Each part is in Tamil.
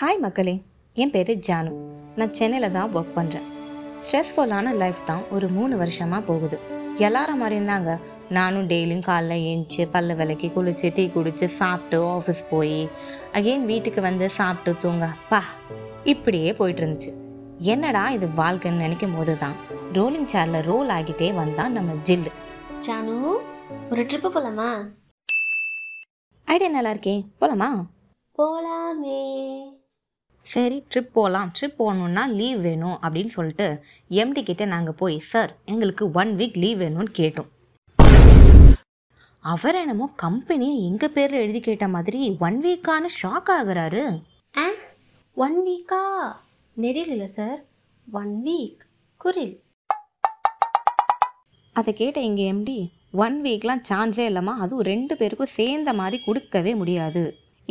ஹாய் மக்களே. என் பேர் ஜானு. நான் சென்னையில் தான் ஒர்க் பண்ணுறேன் ஸ்ட்ரெஸ்ஃபுல்லான லைஃப் தான் ஒரு மூணு வருஷமாக போகுது. எல்லாரும் மாதிரி இருந்தாங்க. நானும் டெய்லியும் காலைல ஏஞ்சி பல்லு விளக்கி குளிச்சு டீ குடிச்சு சாப்பிட்டு ஆஃபீஸ் போய் அகெயின் வீட்டுக்கு வந்து சாப்பிட்டு தூங்க. பா இப்படியே போயிட்டு இருந்துச்சு. என்னடா இது வாழ்க்கைன்னு நினைக்கும் போது தான் ரோலிங் சேரில் ரோல் ஆகிட்டே வந்தான் நம்ம ஜில்லு. ஜானு ஒரு ட்ரிப்பு போலாமா? ஐடியா நல்லா இருக்கே. போலாமா? போலாமே. சரி ட்ரிப் போகலாம் ட்ரிப் போகணுன்னா லீவ் வேணும் அப்படின்னு சொல்லிட்டு எம்டி கிட்ட நாங்கள் போய் சார் எங்களுக்கு ஒன் வீக் லீவ் வேணும்னு கேட்டோம். அவர் என்னமோ கம்பெனியை எங்கள் பேரில் எழுதி கேட்ட மாதிரி ஒன் வீக்கான ஷாக் ஆகுறாரு. ஒன் வீக்கா நெடில் இல்லை சார் ஒன் வீக் குரில். அதை கேட்ட எங்கள் எம்டி ஒன் வீக்லாம் சான்ஸே இல்லைம்மா. அதுவும் ரெண்டு பேருக்கும் சேர்ந்த மாதிரி கொடுக்கவே முடியாது.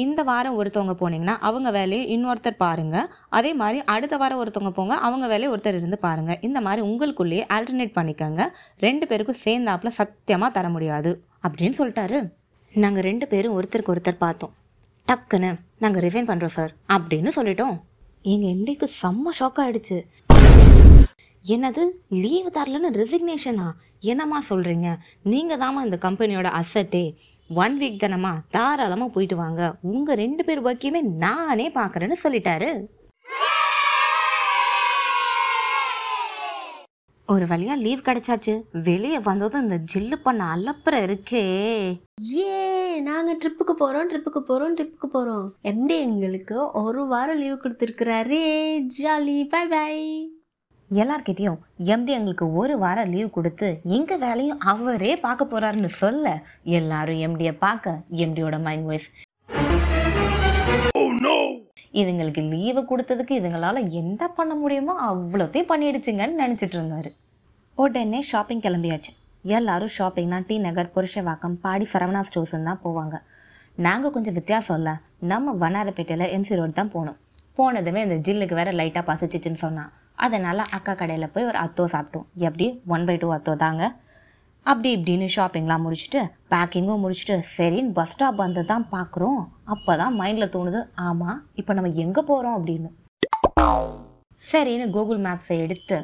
இந்த வாரம் ஒருத்தவங்க போனீங்கன்னா அவங்க வேலையை இன்னொருத்தர் பாருங்க. அதே மாதிரி அடுத்த வாரம் ஒருத்தவங்க போங்க அவங்க வேலையை ஒருத்தர் இருந்து பாருங்க. இந்த மாதிரி உங்களுக்குள்ளேயே ஆல்டர்னேட் பண்ணிக்கோங்க. ரெண்டு பேருக்கும் சேர்ந்தாப்புல சத்தியமாக தர முடியாது. அப்படின்னு சொல்லிட்டாரு. நாங்கள் ரெண்டு பேரும் ஒருத்தருக்கு ஒருத்தர் பார்த்தோம். டக்குன்னு நாங்கள் ரிசைன் பண்ணுறோம் சார் அப்படின்னு சொல்லிட்டோம். எங்கள் எம்டிக்கு செம்ம ஷாக் ஆயிடுச்சு. என்னது லீவு தரலன்னு ரெசிக்னேஷனா என்னம்மா சொல்கிறீங்க நீங்கள் தாம்மா இந்த கம்பெனியோட அசட்டே ஒன் வீக் தானம்மா? தாராளமாக போயிட்டு வாங்க. உங்கள் ரெண்டு பேர் பாக்கியமே நானே பார்க்குறேன்னு சொல்லிட்டாரு. ஒரு வழியா லீவ் கிடைச்சாச்சு. வெளியே வந்ததும் இந்த ஜில்லு பண்ண அலப்புற இருக்கே. ஏ நாங்கள் ட்ரிப்புக்கு போகிறோம் ட்ரிப்புக்கு போகிறோம் ட்ரிப்புக்கு போகிறோம் எம்டி எங்களுக்கு ஒரு வாரம் லீவு கொடுத்துருக்குறாரே. ஜாலி. பை பை எல்லார்கிட்டயும் எம்டி எங்களுக்கு ஒரு வாரம் லீவ் கொடுத்து எங்கள் வேலையும் அவரே பார்க்க போறாருன்னு சொல்ல எல்லாரும் எம்டியை பார்க்க எம்டியோட மைண்ட் வாய்ஸ் இதுங்களுக்கு லீவு கொடுத்ததுக்கு இதுங்களால என்ன பண்ண முடியுமோ அவ்வளோத்தையும் பண்ணிடுச்சுங்கன்னு நினச்சிட்டு இருந்தாரு. உடனே ஷாப்பிங் கிளம்பியாச்சு. எல்லாரும் ஷாப்பிங்னா டி நகர் புருஷவாக்கம் பாடி சரவணா ஸ்டோர்ஸ்ன்னு தான் போவாங்க. நாங்கள் கொஞ்சம் வித்தியாசம் இல்லை. நம்ம வண்ணாரப்பேட்டையில் எம்சி ரோட் தான் போனோம். போனதுமே இந்த ஜில்லுக்கு வேற லைட்டாக பசிச்சிச்சுன்னு சொன்னான். அதனால் அக்கா கடையில் போய் ஒரு அத்தோ சாப்பிட்டோம். எப்படி ஒன் பை டூ அத்தோ தாங்க. அப்படி இப்படின்னு ஷாப்பிங்லாம் முடிச்சுட்டு பேக்கிங்கும் முடிச்சுட்டு சரின்னு பஸ் ஸ்டாப் வந்து தான் பார்க்குறோம் அப்போ தான் மைண்டில் தோணுது ஆமாம் இப்போ நம்ம எங்கே போகிறோம் அப்படின்னு. சரின்னு கூகுள் மேப்ஸை எடுத்து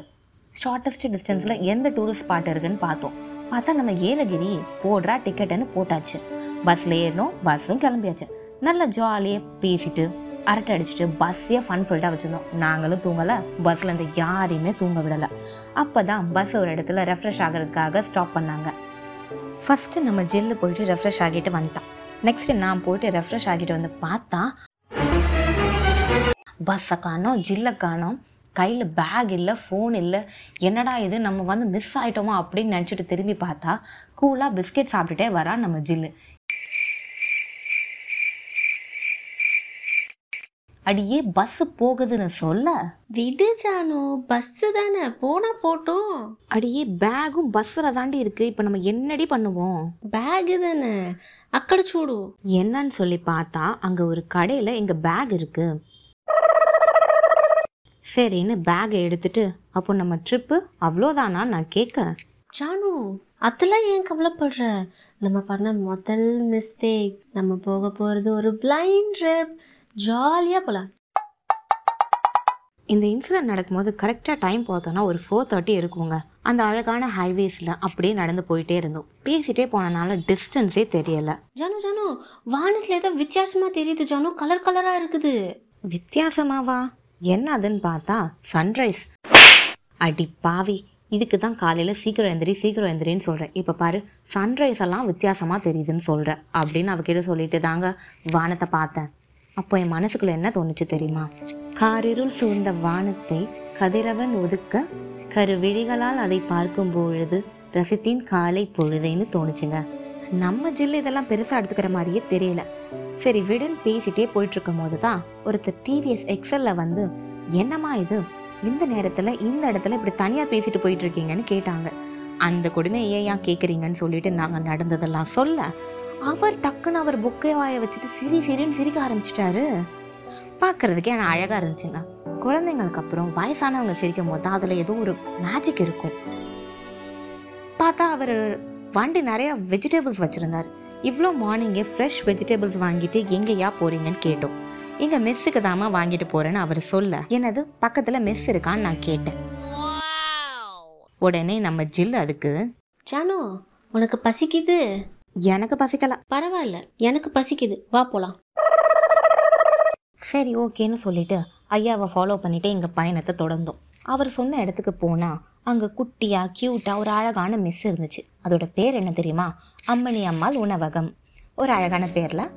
ஷார்ட்டஸ்ட் டிஸ்டன்ஸில் எந்த டூரிஸ்ட் ஸ்பாட் இருக்குன்னு பார்த்தோம். பார்த்தா நம்ம ஏலகிரி போடுறா டிக்கெட்டுன்னு போட்டாச்சு. பஸ்ஸில் ஏறினோம் பஸ்ஸும் கிளம்பியாச்சு. நல்லா ஜாலியாக பேசிட்டு அரட்டை அடிச்சுட்டு பஸ்ஸே ஃபன் ஃபுல்ட்டாக வச்சுருந்தோம். நாங்களும் தூங்கலை பஸ்ஸில் இருந்து யாரையுமே தூங்க விடலை. அப்போ தான் பஸ் ஒரு இடத்துல ரெஃப்ரெஷ் ஆகிறதுக்காக ஸ்டாப் பண்ணாங்க. ஃபஸ்ட்டு நம்ம ஜில்லு போயிட்டு ரெஃப்ரெஷ் ஆகிட்டு வந்துட்டான் நெக்ஸ்ட்டு நான் போயிட்டு ரெஃப்ரெஷ் ஆகிட்டு வந்து பார்த்தா பஸ்ஸை காணோம் ஜில்லை காணோம். கையில் பேக் இல்லை ஃபோன் இல்லை. என்னடா இது நம்ம வந்து மிஸ் ஆயிட்டோமா அப்படின்னு நினச்சிட்டு திரும்பி பார்த்தா கூலாக பிஸ்கெட் சாப்பிட்டுட்டே வரா நம்ம ஜில்லு அடியே பஸ் போகுதுன்னு சொல்ல? விடு ஜானு பஸ் தானே போனா போட்டோம். அடியே பேகும் பஸ்ல தாண்டி இருக்கு இப்ப நம்ம என்னடி பண்ணுவோம்? பேக் தானே அக்கட சூடு. என்னன்னு சொல்லி பார்த்தா அங்க ஒரு கடையில எங்க பேக் இருக்கு. சரின்னு பேகை எடுத்துட்டு அப்போ நம்ம ட்ரிப்பு அவ்வளோதானா நான் கேட்க? ஜானு அதெல்லாம் ஏன் கவலைப்படுற? நம்ம பண்ண முதல் மிஸ்டேக் நம்ம போக போகிறது ஒரு பிளைண்ட் ட்ரிப் ஜாலியாக போகலாம் இந்த இன்சிடென்ட் நடக்கும்போது கரெக்டாக டைம் பார்த்தோன்னா ஒரு ஃபோர் தேர்ட்டி இருக்குங்க. அந்த அழகான ஹைவேஸில் அப்படியே நடந்து போயிட்டே இருந்தோம். பேசிட்டே போனனால டிஸ்டன்ஸே தெரியல. ஜானு ஜானு வானத்தில் ஏதோ வித்தியாசமாக தெரியுது ஜானு. கலர் கலராக இருக்குது. வித்தியாசமாவா? என்ன அதுன்னு பார்த்தா சன்ரைஸ் அடி பாவி இதுக்கு தான் காலையில் சீக்கிரம் எந்திரி சீக்கிரம் எந்திரின்னு சொல்கிறேன் இப்போ பாரு சன்ரைஸ் எல்லாம் வித்தியாசமாக தெரியுதுன்னு சொல்கிறேன் அப்படின்னு அவகிட்ட சொல்லிட்டு தாங்க வானத்தை பார்த்தேன். அப்போ என் மனசுக்குள்ள என்ன தோணுச்சு தெரியுமா? காரிருள் சூழ்ந்த வானத்தை கதிரவன் ஒதுக்க கருவிழிகளால் அதை பார்க்கும் பொழுது ரசித்தின் காலை பொழுதைன்னு தோணுச்சுங்க. நம்ம ஜில்லு இதெல்லாம் பெருசாக எடுத்துக்கிற மாதிரியே தெரியல. சரி விடுன்னு பேசிட்டே போயிட்டு இருக்கும் போது தான் ஒருத்தர் டிவிஎஸ் எக்ஸல்ல வந்து என்னம்மா இது? இந்த நேரத்தில் இந்த இடத்துல இப்படி தனியாக பேசிட்டு போயிட்டு இருக்கீங்கன்னு கேட்டாங்க. அந்த கொடுமை ஏன் ஏன் கேட்குறீங்கன்னு சொல்லிட்டு நாங்கள் நடந்ததெல்லாம் சொல்ல அவர் டக்குன்னு அவர் புக்கை வாய வச்சுட்டு சிரி சிரின்னு சிரிக்க ஆரம்பிச்சிட்டாரு. பார்க்கறதுக்கே ஆனால் அழகாக இருந்துச்சுங்க. குழந்தைங்களுக்கு அப்புறம் வயசானவங்க சிரிக்கும் போது தான் அதில் ஏதோ ஒரு மேஜிக் இருக்கும். பார்த்தா அவர் வண்டி நிறைய வெஜிடபிள்ஸ் வச்சுருந்தார். இவ்வளோ மார்னிங்கே ஃப்ரெஷ் வெஜிடபிள்ஸ் வாங்கிட்டு எங்கேயா போகிறீங்கன்னு கேட்டோம். இங்க மெஸ்ஸுக்கு தாமா வாங்கிட்டு போறேன்னு அவர் சொல்ல. என்னது? பக்கத்துல மெஸ் இருக்கான்னு நான் கேட்டேன். உடனே நம்ம ஜில் அதுக்கு ஜானு உனக்கு பசிக்குது? எனக்கு பசிக்கல. பரவாயில்ல. எனக்கு பசிக்குது. வா போலாம். சரி ஓகேன்னு சொல்லிட்டு ஐயாவை ஃபாலோ பண்ணிட்டு எங்க பயணத்தை தொடர்ந்தோம். அவர் சொன்ன இடத்துக்கு போனா அங்க குட்டியா கியூட்டா ஒரு அழகான மிஸ் இருந்துச்சு. அதோட பேர் என்ன தெரியுமா? அம்மணி அம்மாள் உணவகம். ஒரு அழகான பேர்ல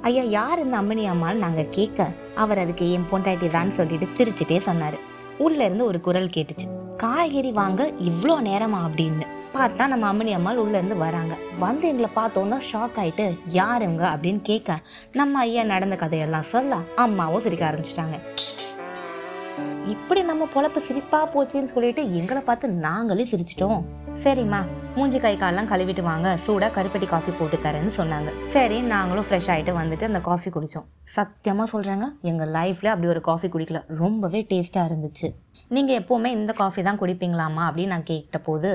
ஐயா யார் இந்த அம்மணி அம்மாள் நாங்க கேட்க அவர் அதுக்கு என் பொண்டாட்டி தான் சொல்லிட்டு சிரிச்சுட்டே சொன்னாரு. உள்ள இருந்து ஒரு குரல் கேட்டுச்சு. காய்கறி வாங்க இவ்வளோ நேரமா? அப்படின்னு. பார்த்தா நம்ம அம்மணி அம்மாள் உள்ளேருந்து வராங்க. வந்து எங்களை பார்த்தோன்னா ஷாக் ஆயிட்டு யாருங்க? அப்படின்னு கேட்க நம்ம ஐயா நடந்த கதையெல்லாம் சொல்ல அம்மாவும் சிரிக்க ஆரம்பிச்சிட்டாங்க. இப்படி நம்ம பொழப்பு சிரிப்பா போச்சுன்னு சொல்லிட்டு எங்களை பார்த்து நாங்களே சிரிச்சிட்டோம். சரிம்மா மூஞ்சி கை காலெல்லாம் கழுவிட்டு வாங்க. சூடாக கருப்பட்டி காஃபி போட்டு தரேன்னு சொன்னாங்க. சரி நாங்களும் ஃப்ரெஷ் ஆகிட்டு வந்துட்டு அந்த காஃபி குடித்தோம் சத்தியமாக சொல்கிறாங்க எங்கள் லைஃப்பில் அப்படி ஒரு காஃபி குடிக்கல. ரொம்பவே டேஸ்ட்டாக இருந்துச்சு. நீங்கள் எப்போவுமே இந்த காஃபி தான் குடிப்பீங்களாமா அப்படின்னு நான் கேட்ட போது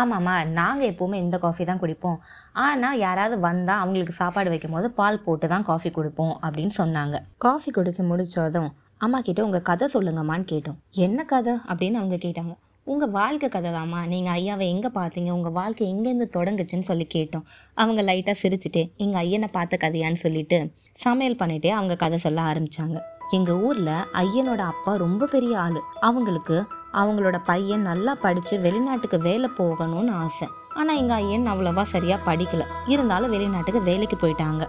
ஆமாம்மா நாங்கள் எப்போவுமே இந்த காஃபி தான் குடிப்போம். ஆனால் யாராவது வந்தால் அவங்களுக்கு சாப்பாடு வைக்கும்போது பால் போட்டு தான் காஃபி கொடுப்போம் அப்படின்னு சொன்னாங்க. காஃபி குடிச்சு முடிச்சதும் அம்மா கிட்ட உங்கள் கதை சொல்லுங்கம்மான்னு கேட்டோம். என்ன கதை? அப்படின்னு அவங்க கேட்டாங்க. உங்கள் வாழ்க்கை கதை தாம்மா. நீங்கள் ஐயாவை எங்கே பார்த்தீங்க? உங்கள் வாழ்க்கை எங்கேருந்து தொடங்குச்சுன்னு சொல்லி கேட்டோம். அவங்க லைட்டாக சிரிச்சுட்டு எங்கள் ஐயனை பார்த்த கதையான்னு சொல்லிட்டு சமையல் பண்ணிட்டே அவங்க கதை சொல்ல ஆரம்பித்தாங்க எங்கள் ஊரில் ஐயனோட அப்பா ரொம்ப பெரிய ஆள். அவங்களுக்கு அவங்களோட பையன் நல்லா படித்து வெளிநாட்டுக்கு வேலை போகணும்னு ஆசை. ஆனால் எங்கள் ஐயன் அவ்வளோவா சரியாக படிக்கல. இருந்தாலும் வெளிநாட்டுக்கு வேலைக்கு போயிட்டாங்க.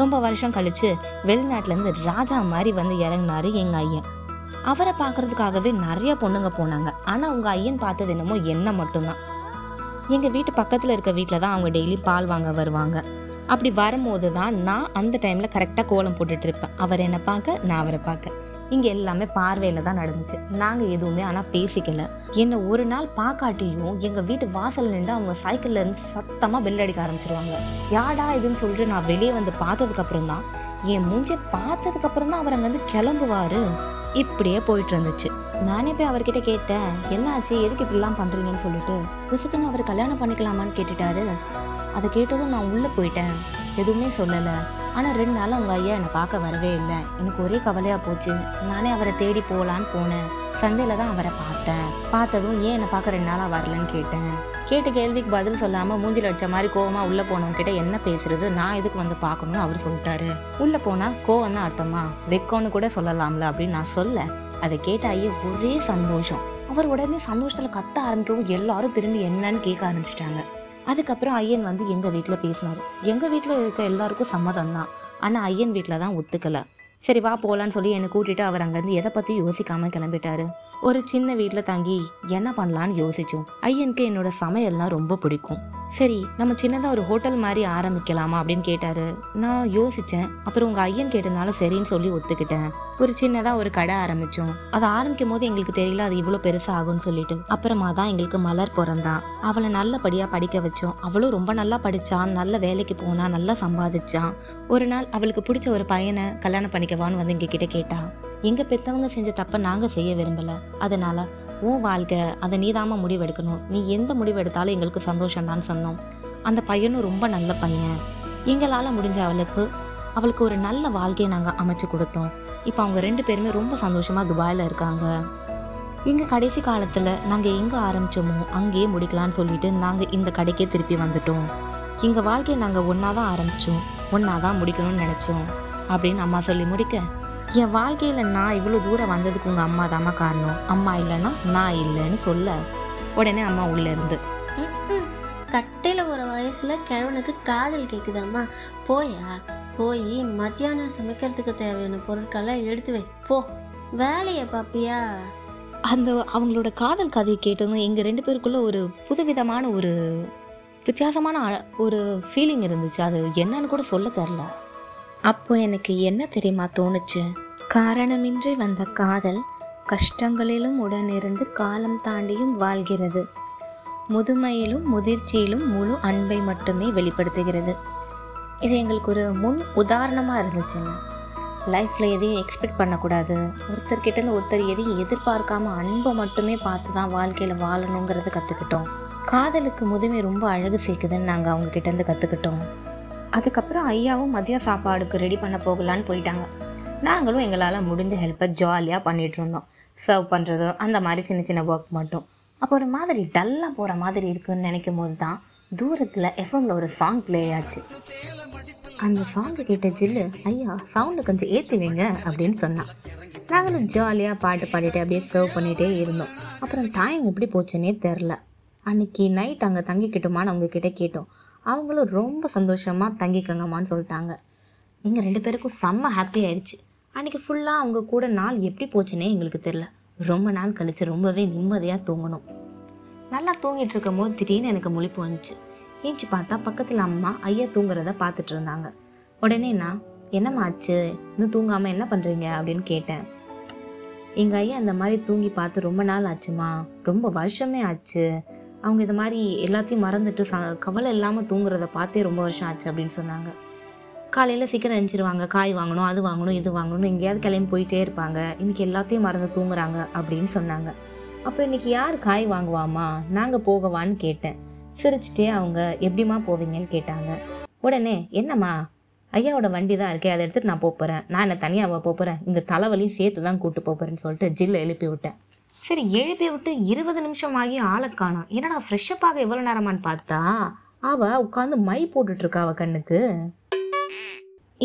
ரொம்ப வருஷம் கழித்து வெளிநாட்டிலேருந்து ராஜா மாதிரி வந்து இறங்குனாரு எங்கள் ஐயன். அவரை பார்க்கறதுக்காகவே நிறைய பொண்ணுங்க போனாங்க. ஆனால் உங்கள் ஐயன் பார்த்தது என்னமோ என்ன மட்டும்தான். எங்கள் வீட்டு பக்கத்தில் இருக்க வீட்டில் தான் அவங்க டெய்லி பால் வாங்க வருவாங்க. அப்படி வரும்போது தான் நான் அந்த டைமில் கரெக்டாக கோலம் போட்டுட்ருப்பேன் அவர் என்னை பார்க்க நான் அவரை பார்க்க. இங்கே எல்லாமே பார்வையில் தான் நடந்துச்சு. நாங்கள் எதுவுமே ஆனால் பேசிக்கல. என்னை ஒரு நாள் பார்க்காட்டியும் எங்கள் வீட்டு வாசல் நின்று அவங்க சைக்கிள்லேருந்து சத்தமாக பெல் அடிக்க ஆரம்பிச்சிருவாங்க. யாடா இதுன்னு சொல்லிட்டு நான் வெளியே வந்து பார்த்ததுக்கப்புறம் தான் என் மூஞ்சை பார்த்ததுக்கப்புறம் தான் அவர் அங்கேருந்து கிளம்புவார். இப்படியே போயிட்டு இருந்துச்சு. நானே போய் அவர்கிட்ட கேட்டேன் என்ன ஆச்சு எதுக்கு இப்படிலாம் பண்ணுறீங்கன்னு சொல்லிட்டு? புசுக்குன்னு அவர் கல்யாணம் பண்ணிக்கலாமான்னு கேட்டுட்டாரு. அதை கேட்டதும் நான் உள்ளே போயிட்டேன். எதுவுமே சொல்லலை. ஆனால் ரெண்டு நாள் அவங்க ஐயா என்னை பார்க்க வரவே இல்லை. எனக்கு ஒரே கவலையாக போச்சு. நானே அவரை தேடி போகலான்னு போனேன். சந்தையில் தான் அவரை பார்த்தேன். பார்த்ததும் ஏன் என்னை பார்க்க ரெண்டு நாளாக வரலன்னு கேட்டேன். கேட்ட கேள்விக்கு பதில் சொல்லாமல் மூஞ்சில் அடித்த மாதிரி கோவமாக உள்ளே போனவங்கிட்ட என்ன பேசுறது? நான் எதுக்கு வந்து பார்க்கணும்னு அவர் சொல்லிட்டாரு. உள்ளே போனால் கோவம் தான் அர்த்தமா? வெக்கம்னு கூட சொல்லலாம்ல அப்படின்னு நான் சொல்ல. அதை கேட்ட ஐயா ஒரே சந்தோஷம். அவர் உடனே சந்தோஷத்தில் கத்த ஆரம்பிக்கவும் எல்லாரும் திரும்பி என்னன்னு கேட்க ஆரம்பிச்சிட்டாங்க. அதுக்கப்புறம் ஐயன் வந்து எங்கள் வீட்டில் பேசினார். எங்கள் வீட்டில் இருக்க எல்லாருக்கும் சம்மதம் தான் ஆனால் ஐயன் வீட்டில் தான் ஒத்துக்கலை. சரி வா போகலான்னு சொல்லி என்னை கூட்டிட்டு அவர் அங்கேருந்து எதை பற்றி யோசிக்காமல் கிளம்பிட்டாரு. ஒரு சின்ன வீட்டில் தங்கி என்ன பண்ணலான்னு யோசிச்சோம். ஐயனுக்கு என்னோட சமையல்லாம் ரொம்ப பிடிக்கும். சரி நம்ம சின்னதாக ஒரு ஹோட்டல் மாதிரி ஆரம்பிக்கலாமா அப்படின்னு கேட்டாரு. நான் யோசித்தேன் அப்புறம் உங்கள் ஐயன் கேட்டனால சரின்னு சொல்லி ஒத்துக்கிட்டேன். ஒரு சின்னதாக ஒரு கடை ஆரம்பித்தோம் அதை ஆரம்பிக்கும் போது எங்களுக்கு தெரியல அது இவ்வளோ பெருசாக ஆகும்னு சொல்லிட்டு. அப்புறமா தான் எங்களுக்கு மலர் பிறந்தான் அவளை நல்லபடியாக படிக்க வச்சோம். அவளும் ரொம்ப நல்லா படித்தான் நல்ல வேலைக்கு போனா நல்லா சம்பாதிச்சான் ஒரு நாள் அவளுக்கு பிடிச்ச ஒரு பையனை கல்யாணம் பண்ணிக்கவான்னு வந்து எங்ககிட்ட கேட்டான் எங்கள் பெற்றவங்க செஞ்ச தப்பை நாங்கள் செய்ய விரும்பலை. அதனால உன் வாழ்க்கை அதை நீதாம முடிவெடுக்கணும். நீ எந்த முடிவு எடுத்தாலும் எங்களுக்கு சந்தோஷம் தான் சொன்னோம். அந்த பையனும் ரொம்ப நல்ல பையன். எங்களால் முடிஞ்ச அவளுக்கு அவளுக்கு ஒரு நல்ல வாழ்க்கையை நாங்கள் அமைச்சு கொடுத்தோம். இப்போ அவங்க ரெண்டு பேருமே ரொம்ப சந்தோஷமாக துபாயில் இருக்காங்க. எங்கள் கடைசி காலத்தில் நாங்கள் எங்கே ஆரம்பித்தோமோ அங்கேயே முடிக்கலான்னு சொல்லிட்டு நாங்கள் இந்த கடைக்கே திருப்பி வந்துட்டோம். எங்கள் வாழ்க்கையை நாங்கள் ஒன்றா தான் ஆரம்பித்தோம் ஒன்றா தான் முடிக்கணும்னு நினச்சோம் அப்படின்னு அம்மா சொல்லி முடிக்க என் வாழ்க்கையில் நான் இவ்வளோ தூரம் வந்ததுக்கு உங்கள் அம்மா தாம்மா காரணம். அம்மா இல்லைன்னா நான் இல்லைன்னு சொல்ல. உடனே அம்மா உள்ளே இருந்து. கட்டையில் ஒரு வயசில் கிழவனுக்கு காதல் கேட்குதாம்மா போயா? போய் மத்தியானம் சமைக்கிறதுக்கு தேவையான பொருட்களை எடுத்து வை. போ. வேலையை பாப்பியா? அந்த அவங்களோட காதல் கதையை கேட்டதும் எங்கள் ரெண்டு பேருக்குள்ள ஒரு புதுவிதமான ஒரு வித்தியாசமான ஒரு ஃபீலிங் இருந்துச்சு. அது என்னன்னு கூட சொல்ல தெரில அப்போ எனக்கு என்ன தெரியுமா தோணுச்சு? காரணமின்றி வந்த காதல் கஷ்டங்களிலும் உடனிருந்து காலம் தாண்டியும் வாழ்கிறது. முதுமையிலும் முதிர்ச்சியிலும் முழு அன்பை மட்டுமே வெளிப்படுத்துகிறது. இது எங்களுக்கு ஒரு முன் உதாரணமாக இருந்துச்சுங்க. லைஃப்பில் எதையும் எக்ஸ்பெக்ட் பண்ணக்கூடாது. ஒருத்தர்கிட்டேருந்து ஒருத்தர் எதையும் எதிர்பார்க்காம அன்பை மட்டுமே பார்த்து தான் வாழ்க்கையில் வாழணுங்கிறத கற்றுக்கிட்டோம் காதலுக்கு முதுமை ரொம்ப அழகு சேர்க்குதுன்னு நாங்கள் அவங்க கிட்டேருந்து கற்றுக்கிட்டோம் அதுக்கப்புறம் ஐயாவும் மதிய சாப்பாடுக்கு ரெடி பண்ண போகலான்னு போயிட்டாங்க. நாங்களும் எங்களால் முடிஞ்ச ஹெல்ப்பை ஜாலியாக பண்ணிகிட்டு இருந்தோம். சர்வ் பண்ணுறது அந்த மாதிரி சின்ன சின்ன ஒர்க் மட்டும். அப்போ ஒரு மாதிரி டல்லாக போகிற மாதிரி இருக்குன்னு நினைக்கும் போது தான் தூரத்தில் எஃப்எம்ல ஒரு சாங் ப்ளே ஆச்சு. அந்த சாங் கேட்ட ஜில்லு ஐயா சவுண்டு கொஞ்சம் ஏற்றி வைங்க அப்படின்னு சொன்னான். நாங்களும் ஜாலியாக பாட்டு பாடிட்டு அப்படியே சர்வ் பண்ணிகிட்டே இருந்தோம். அப்புறம் டைம் எப்படி போச்சுன்னே தெரில அன்னைக்கு நைட் அங்கே தங்கிக்கிட்டோமான்னு அவங்கக்கிட்ட கேட்டோம். அவங்களும் ரொம்ப சந்தோஷமாக தங்கிக்கங்கம்மான்னு சொல்லிட்டாங்க. எங்கள் ரெண்டு பேருக்கும் செம்ம ஹாப்பி ஆயிடுச்சு. அன்றைக்கி ஃபுல்லாக அவங்க கூட நாள் எப்படி போச்சுன்னே எங்களுக்கு தெரில ரொம்ப நாள் கழிச்சு ரொம்பவே நிம்மதியாக தூங்கணும். நல்லா தூங்கிட்டு இருக்கும் போது திடீர்னு எனக்கு முழிப்பு வந்துச்சு. ஏஞ்சி பார்த்தா பக்கத்தில் அம்மா ஐயா தூங்குறத பார்த்துட்டு இருந்தாங்க. உடனே நான் என்னம்மா ஆச்சு? இன்னும் தூங்காமல் என்ன பண்ணுறீங்க அப்படின்னு கேட்டேன். எங்கள் ஐயா அந்த மாதிரி தூங்கி பார்த்து ரொம்ப நாள் ஆச்சுமா? ரொம்ப வருஷமே ஆச்சு. அவங்க இது மாதிரி எல்லாத்தையும் மறந்துட்டு ச கவலை இல்லாமல் தூங்குறத பார்த்தே ரொம்ப வருஷம் ஆச்சு அப்படின்னு சொன்னாங்க. காலையில் சீக்கிரம் எழுந்திருவாங்க காய் வாங்கணும் அது வாங்கணும் இது வாங்கணும் எங்கேயாவது கிளம்பி போயிட்டே இருப்பாங்க. இன்றைக்கி எல்லாத்தையும் மறந்து தூங்குறாங்க அப்படின்னு சொன்னாங்க. அப்போ இன்னைக்கு யார் காய் வாங்குவாமா நாங்கள் போகவான்னு கேட்டேன். சிரிச்சிட்டே அவங்க எப்படிம்மா போவீங்கன்னு கேட்டாங்க. உடனே என்னம்மா? ஐயாவோட வண்டி தான் இருக்கே அதை எடுத்துட்டு நான் போகிறேன் நான் என்ன தனியாக போகிறேன் இந்த தலைவலியும் சேர்த்து தான் கூப்பிட்டு போகிறேன்னு சொல்லிட்டு ஜில்லை எழுப்பி விட்டேன். சரி எழுப்பி விட்டு இருபது நிமிஷம் ஆகி ஆளை காணோம். என்னடா ஃப்ரெஷ்ஷப் ஆக எவ்வளோ நேரமான்னு பார்த்தா அவ உட்காந்து மை போட்டுட்டு இருக்கா அவ கண்ணுக்கு.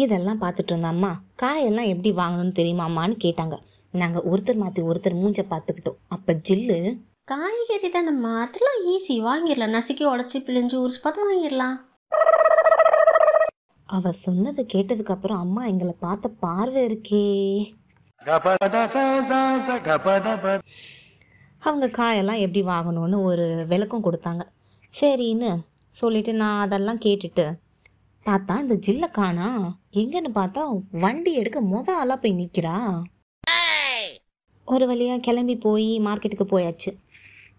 இதெல்லாம் பார்த்துட்டு இருந்த அம்மா காயெல்லாம் எப்படி வாங்கணும்னு தெரியுமாம்மான்னு கேட்டாங்க. நாங்கள் ஒருத்தர் மாற்றி ஒருத்தர் மூஞ்ச பார்த்துக்கிட்டோம். அப்போ ஜில்லு காய்கறி தானம்மா அதெல்லாம் ஈஸி வாங்கிடலாம். நசுக்கி உடச்சி பிழிஞ்சு உரிச்சு பார்த்து வாங்கிடலாம். அவ சொன்னதை கேட்டதுக்கு அப்புறம் அம்மா எங்களை பார்த்த பார்வை இருக்கே. அவங்க காயெல்லாம் எப்படி வாங்கணும்னு ஒரு விளக்கம் கொடுத்தாங்க. சரின்னு சொல்லிட்டு நான் அதெல்லாம் கேட்டுட்டு பார்த்தா இந்த ஜில்ல காணா? எங்கன்னு பார்த்தா வண்டி எடுக்க மொத ஆளாக போய் நிற்கிறா ஒரு வழியாக கிளம்பி போய் மார்க்கெட்டுக்கு போயாச்சு.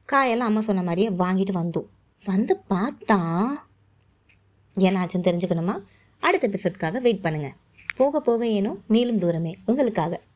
காயெல்லாம் அம்மா சொன்ன மாதிரியே வாங்கிட்டு வந்தோம். வந்து பார்த்தா ஏன்னாச்சுன்னு தெரிஞ்சுக்கணுமா? அடுத்த எபிசோட்காக வெயிட் பண்ணுங்க. போக போக ஏனும் நீளும் தூரமே. உங்களுக்காக.